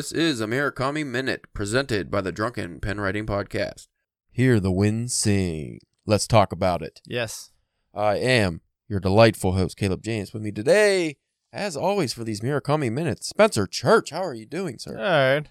This is a Murakami Minute presented by the Drunken Pen Writing Podcast. Hear the wind sing. Let's talk about it. Yes. I am your delightful host, Caleb James. With me today, as always, for these Murakami Minutes, Spencer Church. How are you doing, sir? right.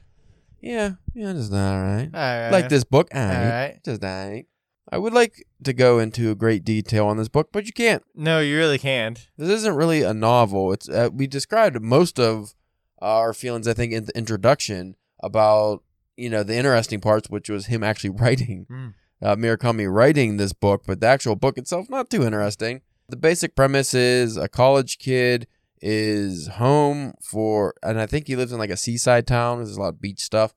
Yeah, yeah, just all right. All right. Like this book, all All right. right. Just all right. I would like to go into great detail on this book, but you can't. No, you really can't. This isn't really a novel. It's uh, we described most of our feelings, I think, in the introduction about you know the interesting parts, which was him actually writing Mm. uh, Murakami writing this book, but the actual book itself not too interesting. The basic premise is a college kid is home for, and I think he lives in like a seaside town. There's a lot of beach stuff,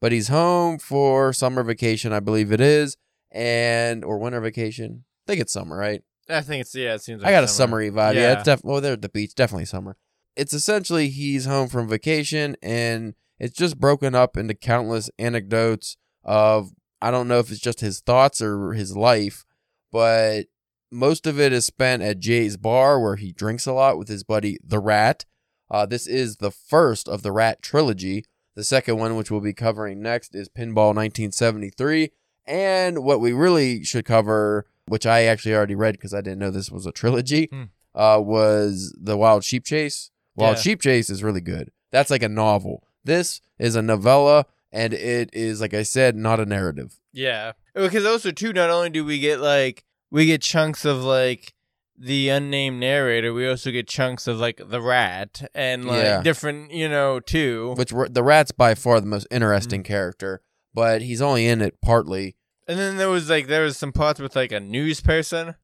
but he's home for summer vacation, I believe it is, and or winter vacation. I think it's summer, right? I think it's yeah. It seems. Like I got a summer. summery vibe. Yeah, Yeah. it's def- well, they're at the beach, definitely summer. It's essentially he's home from vacation, and it's just broken up into countless anecdotes of I don't know if it's just his thoughts or his life, but most of it is spent at Jay's bar where he drinks a lot with his buddy the Rat. Uh, this is the first of the Rat trilogy. The second one, which we'll be covering next, is Pinball 1973. And what we really should cover, which I actually already read because I didn't know this was a trilogy, Hmm. uh, was The Wild Sheep Chase. Wild Yeah. Sheep Chase is really good. That's like a novel. This is a novella, and it is, like I said, not a narrative. Yeah. Because also too, not only do we get like we get chunks of like the unnamed narrator, we also get chunks of like the rat and like Yeah. different, you know, too. Which were, the rat's by far the most interesting mm. character, but he's only in it partly. And then there was like there was some parts with like a news person.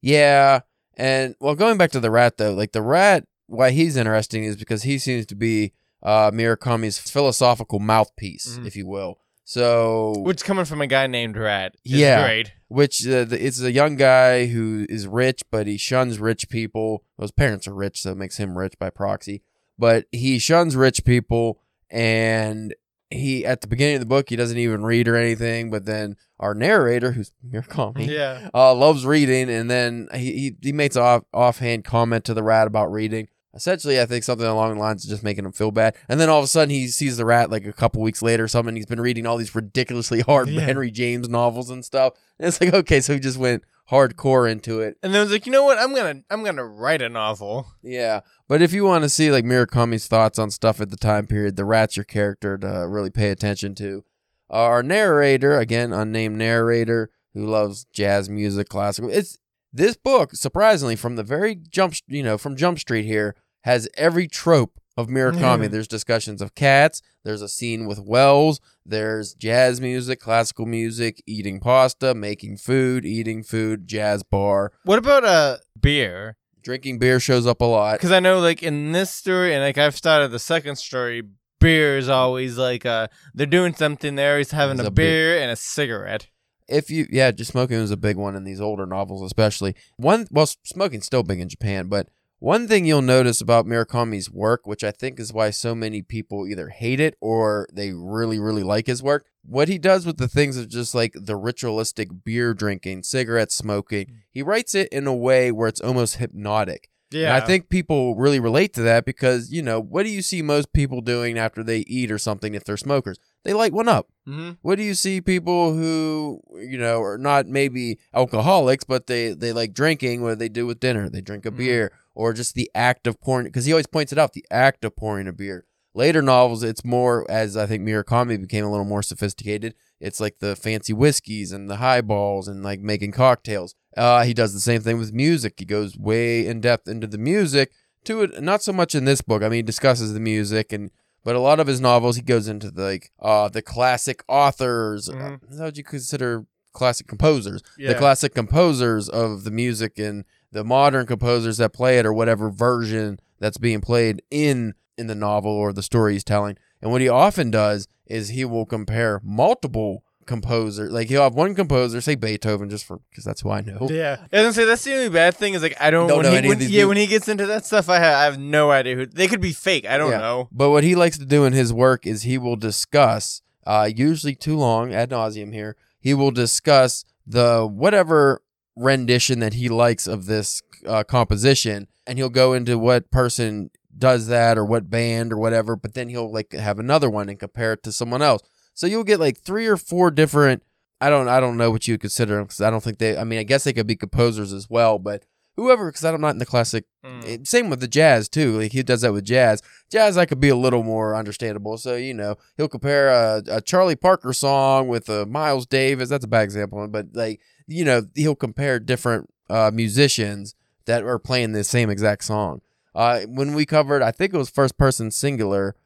Yeah, and well, going back to the rat though, like the rat, why he's interesting is because he seems to be uh, Murakami's philosophical mouthpiece, Mhm. if you will. So, Which coming from a guy named Rat is Yeah. great. which uh, the, it's a young guy who is rich, but he shuns rich people. Well, his parents are rich, so it makes him rich by proxy. But he shuns rich people, and he at the beginning of the book he doesn't even read or anything. But then our narrator, who's Murakami, Yeah. uh, loves reading, and then he, he he makes an off offhand comment to the rat about reading. Essentially, I think something along the lines of just making him feel bad. And then all of a sudden, he sees the rat like a couple weeks later or something. He's been reading all these ridiculously hard Yeah. Henry James novels and stuff. And it's like, okay, so he just went hardcore into it. And then I was like, you know what? I'm gonna I'm gonna write a novel. Yeah. But if you want to see like Murakami's thoughts on stuff at the time period, the rat's your character to really pay attention to. Uh, our narrator, again, unnamed narrator, who loves jazz music, classical. It's this book, surprisingly, from the very jump, you know, from Jump Street here, has every trope of Murakami. Yeah. There's discussions of cats. There's a scene with Wells. There's jazz music, classical music, eating pasta, making food, eating food, jazz bar, What about uh beer? drinking beer shows up a lot. Because I know, like in this story, and like I've started the second story, beer is always like uh they're doing something. They're always having a, a big- beer and a cigarette. if you yeah just smoking was a big one in these older novels especially one well smoking's still big in japan but one thing you'll notice about murakami's work which i think is why so many people either hate it or they really really like his work what he does with the things of just like the ritualistic beer drinking cigarette smoking mm. he writes it in a way where it's almost hypnotic. Yeah, and I think people really relate to that because, you know, what do you see most people doing after they eat or something if they're smokers? They light one up. hmm What do you see people who, you know, are not maybe alcoholics, but they, they like drinking? What do they do with dinner? They drink a Mhm. beer or just the act of pouring, because he always points it out the act of pouring a beer. Later novels, it's more, as I think Murakami became a little more sophisticated, it's like the fancy whiskeys and the highballs and like making cocktails. Uh, he does the same thing with music. He goes way in depth into the music to it, not so much in this book. I mean, he discusses the music and but a lot of his novels, he goes into the, like uh, the classic authors. Uh, Mhm. how would you consider classic composers? Yeah. The classic composers of the music and the modern composers that play it, or whatever version that's being played in in the novel or the story he's telling. And what he often does is he will compare multiple composers. Like he'll have one composer, say Beethoven, just for because that's who I know. Yeah, I was gonna say that's the only bad thing is like I don't, Don't know he, any of these yeah people. when he gets into that stuff I have, I have no idea who they could be fake. I don't Yeah. know. But what he likes to do in his work is he will discuss, uh, usually too long ad nauseum here. He will discuss the whatever rendition that he likes of this uh, composition, and he'll go into what person does that or what band or whatever, but then he'll like have another one and compare it to someone else. So you'll get like three or four different. I don't I don't know what you would consider them because I don't think they. I mean, I guess they could be composers as well, but whoever because I'm not in the classic. Mm. same with the jazz too. Like he does that with jazz. Jazz, I could be a little more understandable. So you know, he'll compare a, a Charlie Parker song with a Miles Davis. That's a bad example, but like you know, he'll compare different uh, musicians that are playing the same exact song. Uh, when we covered, I think it was first person singular,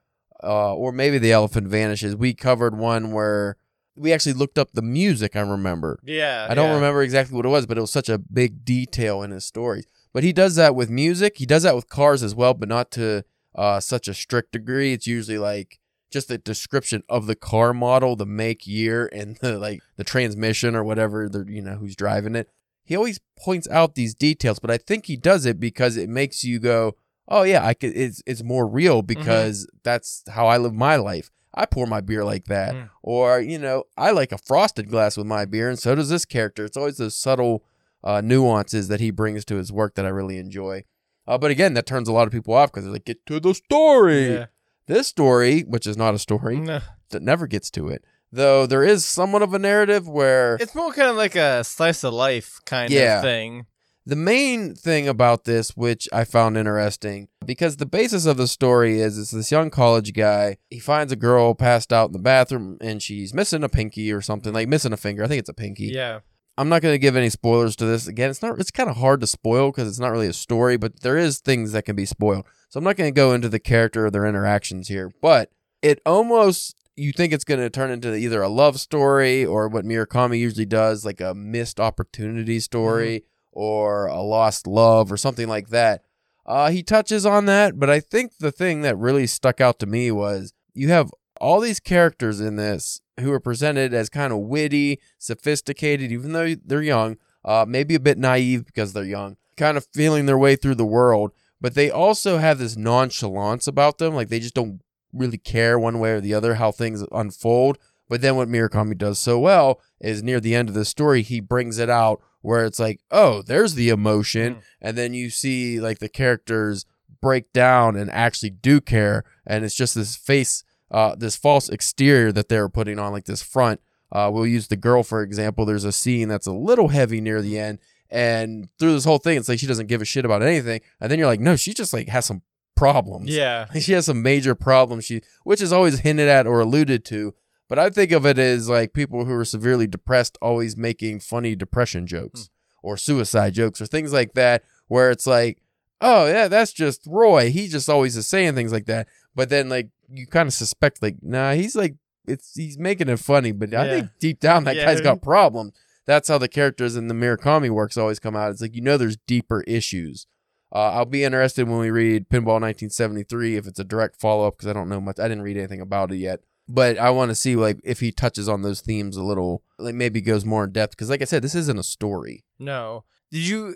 uh, or maybe the elephant vanishes. We covered one where we actually looked up the music. I remember. Yeah. I don't yeah. remember exactly what it was, but it was such a big detail in his stories. But he does that with music. He does that with cars as well, but not to uh, such a strict degree. It's usually like just the description of the car model, the make, year, and the like the transmission or whatever. The you know who's driving it. He always points out these details, but I think he does it because it makes you go, "Oh yeah, I could." It's it's more real because that's how I live my life. I pour my beer like that, Mm. or you know, I like a frosted glass with my beer, and so does this character. It's always those subtle uh, nuances that he brings to his work that I really enjoy. Uh, but again, that turns a lot of people off because they're like, "Get to the story." Yeah. This story, which is not a story, No. that never gets to it. Though there is somewhat of a narrative where It's more kind of like a slice of life kind Yeah. of thing. The main thing about this, which I found interesting, because the basis of the story is it's this young college guy. He finds a girl passed out in the bathroom and she's missing a pinky or something, like missing a finger. I think it's a pinky. Yeah. I'm not going to give any spoilers to this. Again, it's not. It's kind of hard to spoil because it's not really a story, but there is things that can be spoiled. So I'm not going to go into the character or their interactions here. But it almost you think it's going to turn into either a love story or what Murakami usually does, like a missed opportunity story mm-hmm. Or a lost love or something like that. Uh, he touches on that, but I think the thing that really stuck out to me was you have all these characters in this who are presented as kind of witty, sophisticated, even though they're young, uh, maybe a bit naive because they're young, kind of feeling their way through the world. But they also have this nonchalance about them, like they just don't really care one way or the other how things unfold. But then what Murakami does so well is near the end of the story, he brings it out where it's like, oh, there's the emotion. Mm. And then you see like the characters break down and actually do care. And it's just this face, uh, this false exterior that they're putting on, like this front. Uh, we'll use the girl, for example. There's a scene that's a little heavy near the end. And through this whole thing, it's like she doesn't give a shit about anything. And then you're like, no, she just like has some problems. Yeah. she has some major problems she which is always hinted at or alluded to but i think of it as like people who are severely depressed always making funny depression jokes or suicide jokes or things like that where it's like oh yeah that's just roy. He just always is saying things like that. But then like you kind of suspect like nah he's like it's he's making it funny. But i think deep down that Yeah. guy's got problems. That's how the characters in the Murakami works always come out. It's like you know there's deeper issues. Uh, I'll be interested when we read Pinball 1973 if it's a direct follow up because I don't know much. I didn't read anything about it yet, but I want to see like if he touches on those themes a little, like maybe goes more in depth because, like I said, this isn't a story. No. Did you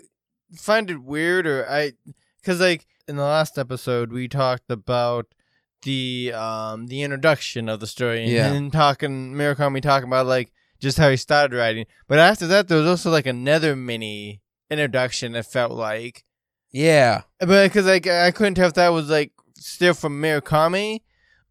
find it weird or I cuz like in the last episode we talked about the um the introduction of the story and, Yeah. and talking Murakami talking about like just how he started writing. But after that there was also like another mini introduction it felt like. Yeah, But cuz like I couldn't tell if that was like still from Murakami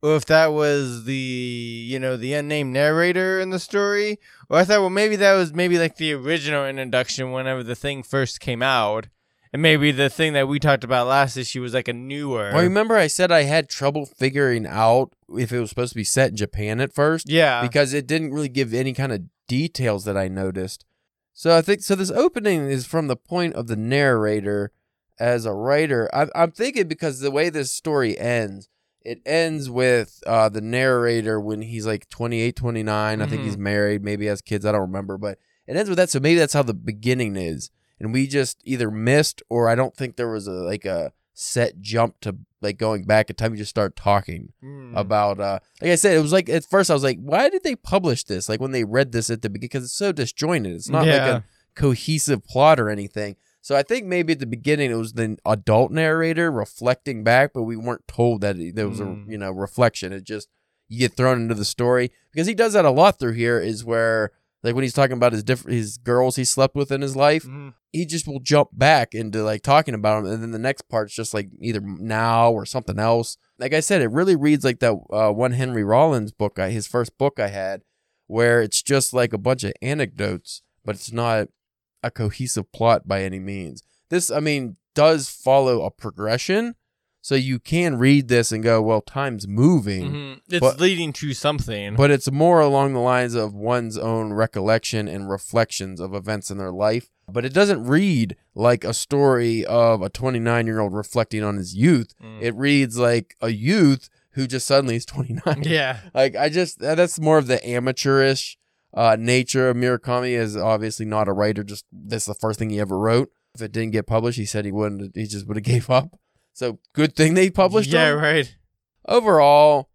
or if that was the you know the unnamed narrator in the story or I thought well maybe that was maybe like the original introduction whenever the thing first came out and maybe the thing that we talked about last issue was like a newer well, remember I said I had trouble figuring out if it was supposed to be set in Japan at first yeah because it didn't really give any kind of details that I noticed. So I think so. This opening is from the point of the narrator as a writer. I, I'm thinking because the way this story ends, it ends with uh, the narrator when he's like 28, 29. I think he's married, maybe has kids. I don't remember, but it ends with that. So maybe that's how the beginning is, and we just either missed or I don't think there was a like a set jump to like going back in time. You just start talking Mm. about uh like I said, it was like at first I was like, why did they publish this? Like when they read this at the beginning because it's so disjointed. It's not like a cohesive plot or anything. So I think maybe at the beginning it was the adult narrator reflecting back, but we weren't told that it, there was Mm. a you know reflection. It just you get thrown into the story because he does that a lot through here. Is where Like when he's talking about his different his girls he slept with in his life, Mhm. he just will jump back into like talking about them, and then the next part's just like either now or something else. Like I said, it really reads like that uh, one Henry Rollins book, I, his first book I had, where it's just like a bunch of anecdotes, but it's not a cohesive plot by any means. This, I mean, does follow a progression, so you can read this and go, well, time's moving. Mhm. It's But- leading to something. But it's more along the lines of one's own recollection and reflections of events in their life. But it doesn't read like a story of a 29 year old reflecting on his youth. Mm. It reads like a youth who just suddenly is 29. yeah. Like, I just, that's more of the amateurish uh, nature of Murakami is obviously not a writer. Just this is the first thing he ever wrote. If it didn't get published, he said he wouldn't, he just would have gave up. So good thing they published it. Yeah, him right. overall,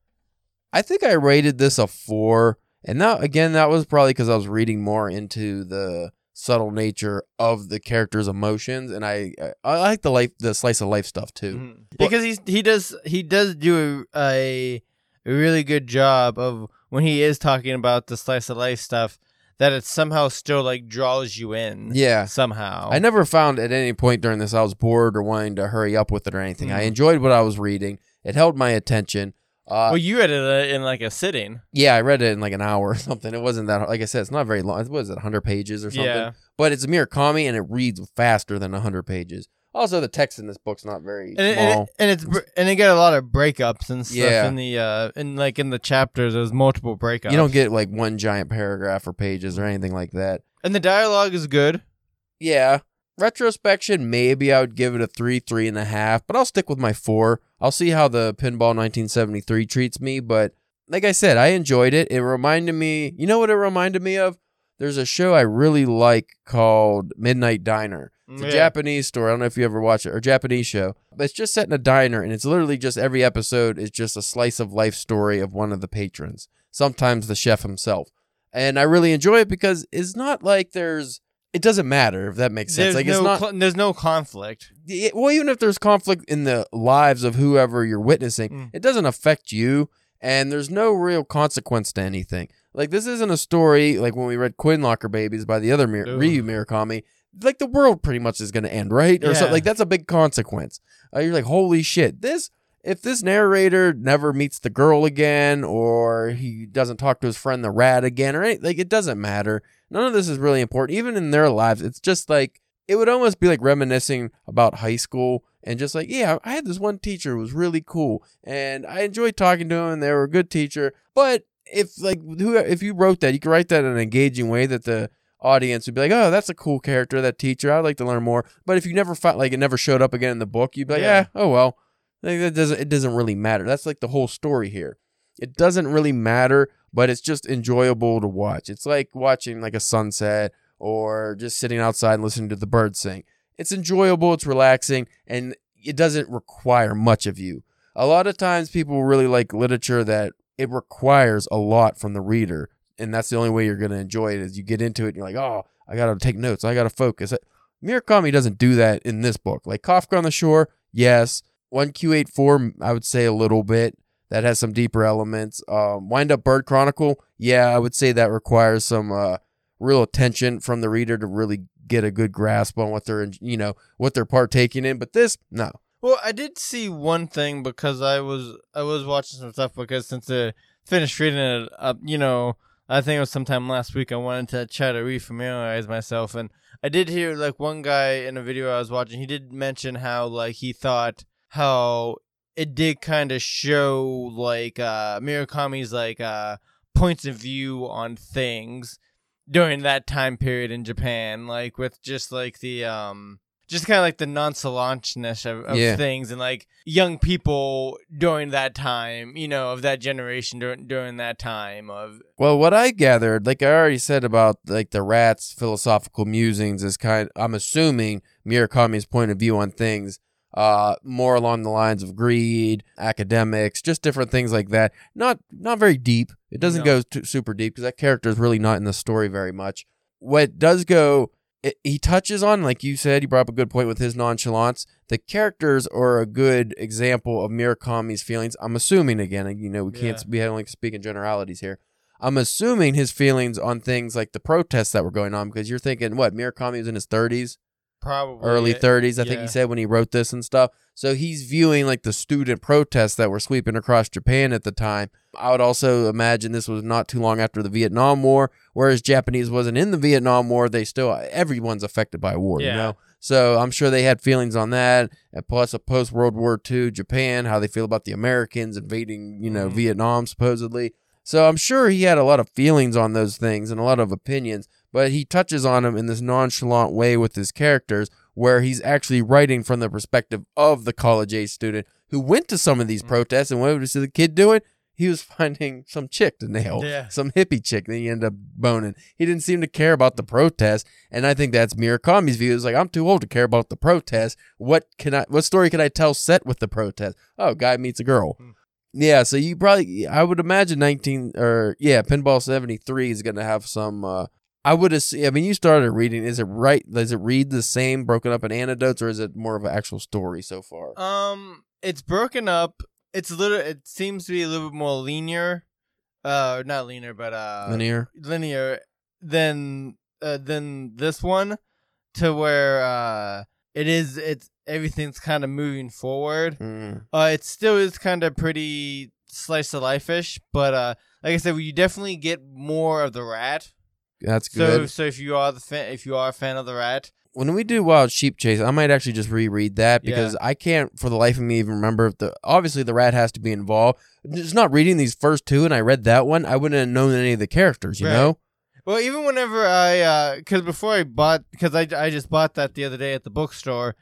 I think I rated this a four. And that again, that was probably because I was reading more into the subtle nature of the character's emotions, and I I, I like the life, the slice of life stuff too. Mhm. Because he's he does he does do a, a really good job of when he is talking about the slice of life stuff that it somehow still like draws you in. Yeah. Somehow. I never found at any point during this I was bored or wanting to hurry up with it or anything. I Mm. enjoyed what I was reading. It held my attention. Uh, well, you read it uh, in like a sitting. yeah, I read it in like an hour or something. It wasn't that like I said, it's not very long. What was it, 100 pages or something? Yeah. but it's a Murakami and it reads faster than 100 pages. Also, the text in this book's not very And, it, small. and, it, and it's and it got a lot of breakups and stuff Yeah. in the uh in like in the chapters. There's multiple breakups. you don't get like one giant paragraph or pages or anything like that. and the dialogue is good. Yeah. Retrospection, maybe I would give it a three, three and a half, but I'll stick with my four. I'll see how the Pinball 1973 treats me, but like I said, I enjoyed it. It reminded me, you know what it reminded me of? There's a show I really like called Midnight Diner. It's a Yeah. Japanese story. I don't know if you ever watch it or Japanese show, but it's just set in a diner, and it's literally just every episode is just a slice of life story of one of the patrons. Sometimes the chef himself, and I really enjoy it because it's not like there's. It doesn't matter if that makes sense. There's like no it's not. cl- there's no conflict. it- well, even if there's conflict in the lives of whoever you're witnessing, Mm. it doesn't affect you, and there's no real consequence to anything. Like this isn't a story like when we read Coin Locker Babies by the other Mir-. Ryu Murakami. Like the world pretty much is going to end, right? Or so, Yeah. like that's a big consequence. Uh, you're like, holy shit! This if this narrator never meets the girl again, or he doesn't talk to his friend the rat again, or any, like it doesn't matter. None of this is really important. Even in their lives, it's just like it would almost be like reminiscing about high school and just like, yeah, I had this one teacher who was really cool and I enjoyed talking to him and they were a good teacher. But if like who if you wrote that, you could write that in an engaging way that the audience would be like, oh, that's a cool character, that teacher. I'd like to learn more. But if you never found like it never showed up again in the book, you'd be like, Yeah. yeah, oh well. Like that doesn't it doesn't really matter. That's like the whole story here. It doesn't really matter, but it's just enjoyable to watch. It's like watching like a sunset or just sitting outside and listening to the birds sing. It's enjoyable, it's relaxing, and it doesn't require much of you. A lot of times people really like literature that it requires a lot from the reader, and that's the only way you're going to enjoy it is you get into it and you're like, "Oh, I got to take notes. I got to focus." Murakami doesn't do that in this book. Like Kafka on the Shore, yes. 1Q84, I would say a little bit. That has some deeper elements. Um, Wind Up Bird Chronicle, yeah, I would say that requires some uh, real attention from the reader to really get a good grasp on what they're, you know, what they're partaking in. But this, no. Well, I did see one thing because I was I was watching some stuff because since I finished reading it, uh, you know, I think it was sometime last week. I wanted to try to refamiliarize myself, and I did hear like one guy in a video I was watching. He did mention how like he thought how it did kind of show like uh Murakami's like uh points of view on things during that time period in Japan, like with just like the um just kind of like the nonchalantness of, of Yeah. things and like young people during that time, you know, of that generation during during that time of Well, what I gathered, like I already said about like the rat's philosophical musings, is kind. I'm assuming Murakami's point of view on things, uh, more along the lines of greed, academics, just different things like that. Not not very deep. It doesn't No. go too, super deep because that character is really not in the story very much. What does go, it, he touches on, like you said, you brought up a good point with his nonchalance. The characters are a good example of Murakami's feelings. I'm assuming again, you know, we can't Yeah. we only speak in generalities here. I'm assuming his feelings on things like the protests that were going on because you're thinking what Murakami was in his 30s, Probably early yeah. 30s, I think he said when he wrote this and stuff. So he's viewing like the student protests that were sweeping across Japan at the time. I would also imagine this was not too long after the Vietnam War, whereas Japanese wasn't in the Vietnam War. They still everyone's affected by war, you know. So I'm sure they had feelings on that, and plus a post World War II Japan, how they feel about the Americans invading, you know, Mhm. Vietnam supposedly. So I'm sure he had a lot of feelings on those things and a lot of opinions, but he touches on them in this nonchalant way with his characters, where he's actually writing from the perspective of the college age student who went to some of these Mhm. protests and what was the kid doing? He was finding some chick to nail, Yeah. some hippie chick that he ended up boning. He didn't seem to care about the protest, and I think that's Murakami's view. It's like I'm too old to care about the protest. What can I? What story can I tell set with the protest? Oh, guy meets a girl. Hmm. Yeah, so you probably I would imagine 19 or yeah, Pinball 73 is going to have some uh I would assume I mean you started reading is it right does it read the same broken up in anecdotes or is it more of an actual story so far? Um, it's broken up. It's a little. It seems to be a little bit more linear. Uh, not linear, but uh, Linear? linear than uh, than this one, to where uh, it is. It's everything's kind of moving forward. Mm. Uh, it still is kind of pretty slice of life ish, but uh, like I said, you definitely get more of the rat. That's good. So, so if you are the fan, if you are a fan of the rat, when we do Wild Sheep Chase, I might actually just reread that because I can't for the life of me even remember if the obviously the rat has to be involved. Just not reading these first two and I read that one, I wouldn't have known any of the characters, you Right. know? Well, even whenever I, uh, because before I bought, because I, I just bought that the other day at the bookstore,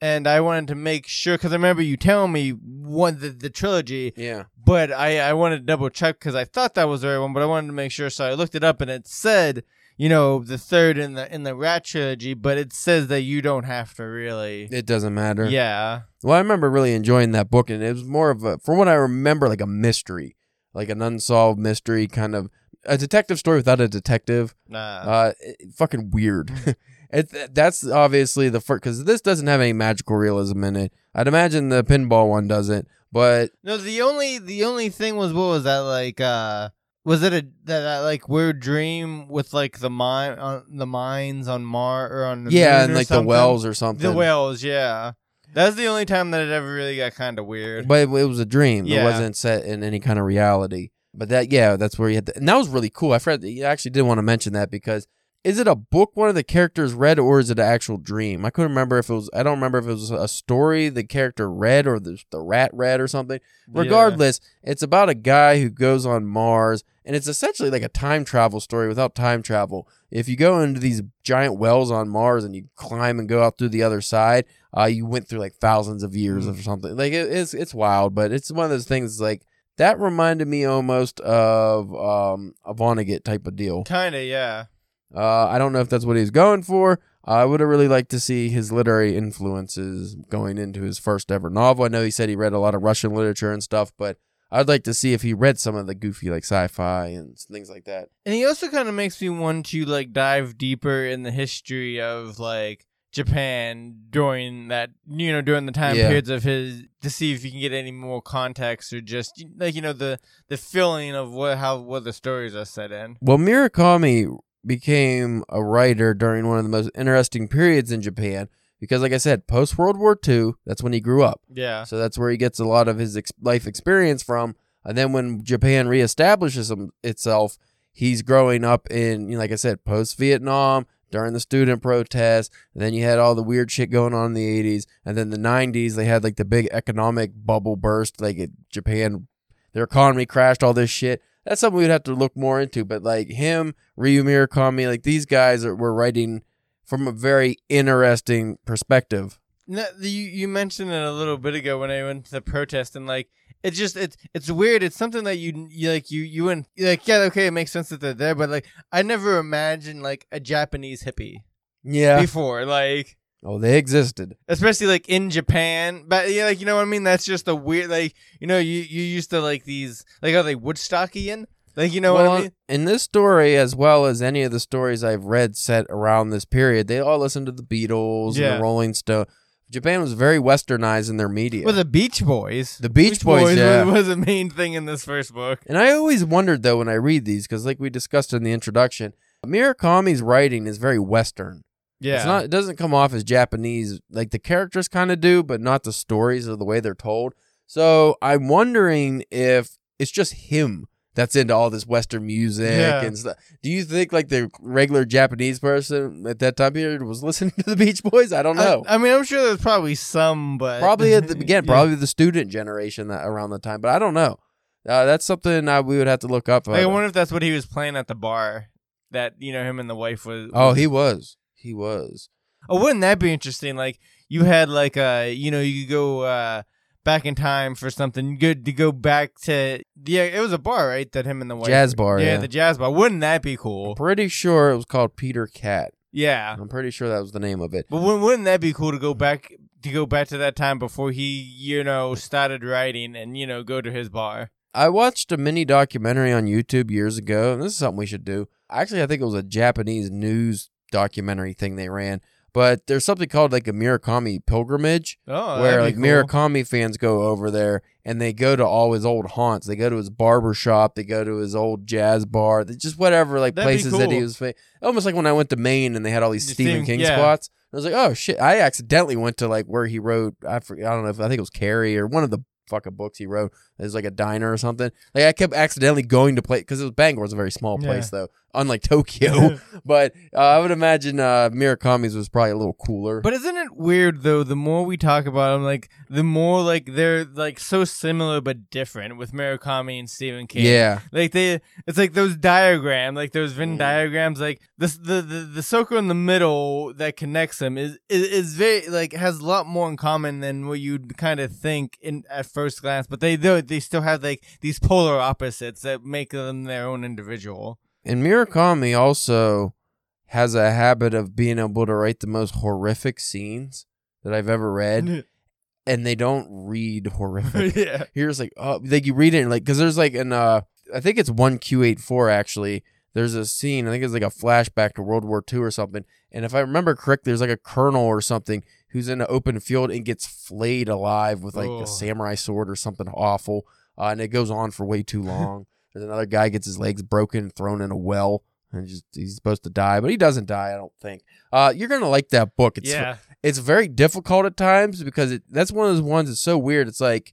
and I wanted to make sure, because I remember you telling me one the, the trilogy, Yeah. but I, I wanted to double check because I thought that was the right one, but I wanted to make sure, so I looked it up and it said, you know, the third in the in the Rat trilogy, but it says that you don't have to really. It doesn't matter. Yeah, Well, I remember really enjoying that book, and it was more of a, from what I remember, like a mystery, like an unsolved mystery, kind of a detective story without a detective. nah. Uh, it- fucking weird. it, that's obviously the first because this doesn't have any magical realism in it. I'd imagine the pinball one doesn't, but No, the only the only thing was what was that like? uh Was it a that, that like weird dream with like the mine on the mines on Mar or on the yeah, and like the wells or something. The wells, yeah. That's the only time that it ever really got kind of weird. but it, it was a dream. It wasn't set in any kind of reality. But that, yeah, that's where you had, to, and that was really cool. I forgot, I actually did want to mention that because is it a book one of the characters read or is it an actual dream? I couldn't remember if it was. I don't remember if it was a story the character read or the the rat read or something. Yeah. Regardless, it's about a guy who goes on Mars, and it's essentially like a time travel story without time travel. If you go into these giant wells on Mars and you climb and go out through the other side, uh, you went through like thousands of years Mm. or something. Like it, it's it's wild, but it's one of those things like that reminded me almost of um, a Vonnegut type of deal. Kinda, yeah. Uh, I don't know if that's what he's going for. I would have really liked to see his literary influences going into his first ever novel. I know he said he read a lot of Russian literature and stuff, but I'd like to see if he read some of the goofy like sci-fi and things like that. And he also kind of makes me want to like dive deeper in the history of like Japan during that you know during the time Yeah. periods of his to see if you can get any more context or just like you know the the feeling of what how what the stories are set in. Well, Murakami became a writer during one of the most interesting periods in Japan because, like I said, post World War II, that's when he grew up. Yeah. So that's where he gets a lot of his ex- life experience from. And then when Japan reestablishes him, itself, he's growing up in, you know, like I said, post Vietnam, during the student protests. And then you had all the weird shit going on in the 80s. And then the 90s, they had like the big economic bubble burst. Like it, Japan, their economy crashed, all this shit. That's something we'd have to look more into. But like him, Ryu Murakami, like these guys are, were writing from a very interesting perspective. No, the- you you mentioned it a little bit ago when I went to the protest and like it's just it's it's weird. It's something that you, you like you you and like yeah okay it makes sense that they're there, but like I never imagined like a Japanese hippie Yeah. before like. Oh, they existed. especially like in Japan. But yeah, like you know what I mean. That's just a weird like you know you you used to like these like are they Woodstockian? Like you know well, what I mean? in this story, as well as any of the stories I've read set around this period, they all listen to the Beatles and the Rolling Stone. Japan was very westernized in their media. Well, the Beach Boys. The Beach Boys, yeah. was, was a main thing in this first book. and I always wondered though when I read these because, like we discussed in the introduction, Murakami's writing is very western. Yeah. It's not. It doesn't come off as Japanese. Like the characters kind of do, but not the stories or the way they're told. So I'm wondering if it's just him that's into all this Western music Yeah. and stuff. Do you think like the regular Japanese person at that time period was listening to the Beach Boys? I don't know. I, I mean, I'm sure there's probably some, but probably at the again, Yeah. probably the student generation that around the time, but I don't know. Uh, that's something uh, we would have to look up. Like, I uh, wonder if that's what he was playing at the bar. That you know, him and the wife was. oh, he was. He was. Oh, wouldn't that be interesting? Like you had like uh, you know, you could go uh back in time for something good to go back to. Yeah, it was a bar, right? That him and the wife. Jazz bar, yeah. the jazz bar. Wouldn't that be cool? Pretty sure it was called Peter Cat. Yeah, I'm pretty sure that was the name of it. but wouldn't, wouldn't that be cool to go back to go back to that time before he, you know, started writing and you know go to his bar? I watched a mini documentary on YouTube years ago, and this is something we should do. Actually, I think it was a Japanese news documentary thing they ran. But there's something called like a Murakami pilgrimage, Oh, where like cool. Murakami fans go over there and they go to all his old haunts. They go to his barber shop, they go to his old jazz bar, just whatever like That'd places that he was. Fa- Almost like when I went to Maine and they had all these The Stephen Stephen- King yeah. spots. I was like, oh shit! I accidentally went to like where he wrote. I forget. I don't know if I think it was Carrie or one of the fucking books he wrote. It was like a diner or something. Like I kept accidentally going to play because it was Bangor was a very small place though, unlike Tokyo. but uh, I would imagine uh, Murakami's was probably a little cooler. But isn't it weird though? The more we talk about them, like the more like they're like so similar but different with Murakami and Stephen King. yeah, like they, it's like those diagram, like those Venn Mm. diagrams. Like this, the, the the circle in the middle that connects them is, is is very like has a lot more in common than what you'd kind of think in at first glance. But they they still have like these polar opposites that make them their own individual. and Murakami also has a habit of being able to write the most horrific scenes that I've ever read, and they don't read horrific. yeah. Here's like oh like you read it and like because there's like an uh I think it's one Q eight four actually. There's a scene I think it's like a flashback to World War II or something. And if I remember correctly, there's like a colonel or something who's in an open field and gets flayed alive with like Oh. a samurai sword or something awful. Uh, and it goes on for way too long. There's another guy gets his legs broken and thrown in a well. And just he's supposed to die, but he doesn't die. I don't think. Uh, you're gonna like that book. It's yeah. it's very difficult at times because it that's one of those ones that's so weird. It's like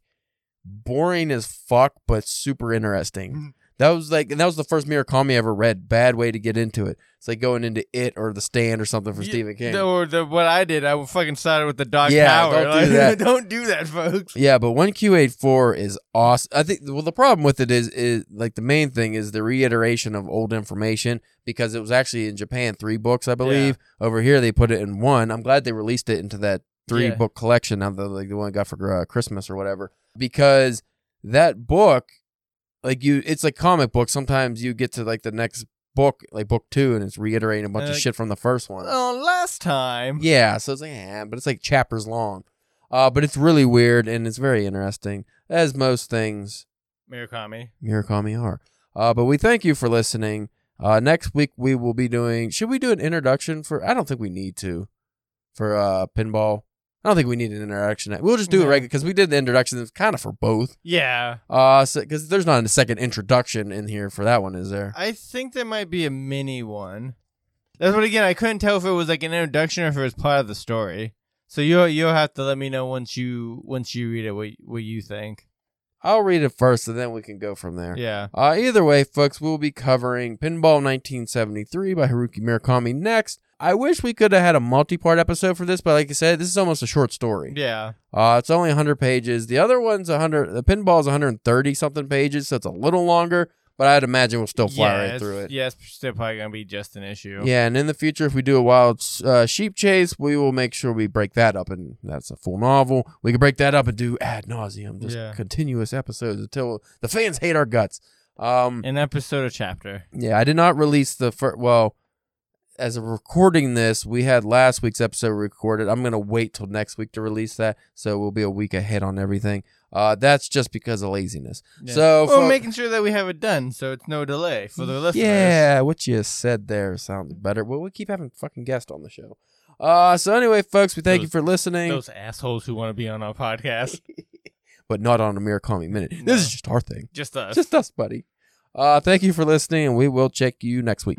boring as fuck, but super interesting. That was like, and that was the first Murakami I ever read. Bad way to get into it. It's like going into It or The Stand or something for Yeah, Stephen King. Or the, what I did, I fucking started with the Dark Yeah, Tower. don't do that. don't do that, folks. Yeah, but one Q eight four is awesome. I think. Well, the problem with it is, is like the main thing is the reiteration of old information because it was actually in Japan three books, I believe. Over here they put it in one. I'm glad they released it into that three Yeah. book collection. Now the like the one I got for uh, Christmas or whatever, because that book, like you, it's like comic book. Sometimes you get to like the next book, like book two, and it's reiterating a bunch Uh, of shit from the first one. Oh, last time. Yeah, so it's like, eh, but it's like chapters long. Uh, but it's really weird and it's very interesting, as most things Murakami. Murakami are. Uh, but we thank you for listening. Uh, next week we will be doing. Should we do an introduction for? I don't think we need to for uh pinball. I don't think we need an introduction. We'll just do it regular because we did the introduction. It's kind of for both. Yeah. Uh, because there's not a second introduction in here for that one, is there? I think there might be a mini one. That's what again, I couldn't tell if it was like an introduction or if it was part of the story. So you'll you'll have to let me know once you once you read it what what you think. I'll read it first, and then we can go from there. Yeah. Uh, either way, folks, we'll be covering Pinball 1973 by Haruki Murakami next. I wish we could have had a multi-part episode for this, but like I said, this is almost a short story. Yeah. Uh, it's only 100 pages. The other one's 100. The Pinball is 130 something pages, so it's a little longer. But I'd imagine we'll still fly yeah, right through it. Yeah, it's still probably gonna be just an issue. Yeah, and in the future, if we do a wild uh, sheep chase, we will make sure we break that up, and that's a full novel. We can break that up and do ad nauseum, just Yeah. continuous episodes until the fans hate our guts. Um, An episode or chapter. Yeah, I did not release the first. Well, as of recording this, we had last week's episode recorded. I'm gonna wait till next week to release that, so we'll be a week ahead on everything. Uh, that's just because of laziness. Yeah. So, well, fo- making sure that we have it done so it's no delay for the listeners. yeah, what you said there sounds better. Well, we keep having fucking guests on the show. Uh, so anyway, folks, we thank you for listening, Those assholes who want to be on our podcast. but not on a Murakami minute. No. This is just our thing, Just us. just us, buddy. Uh, thank you for listening, and we will check you next week.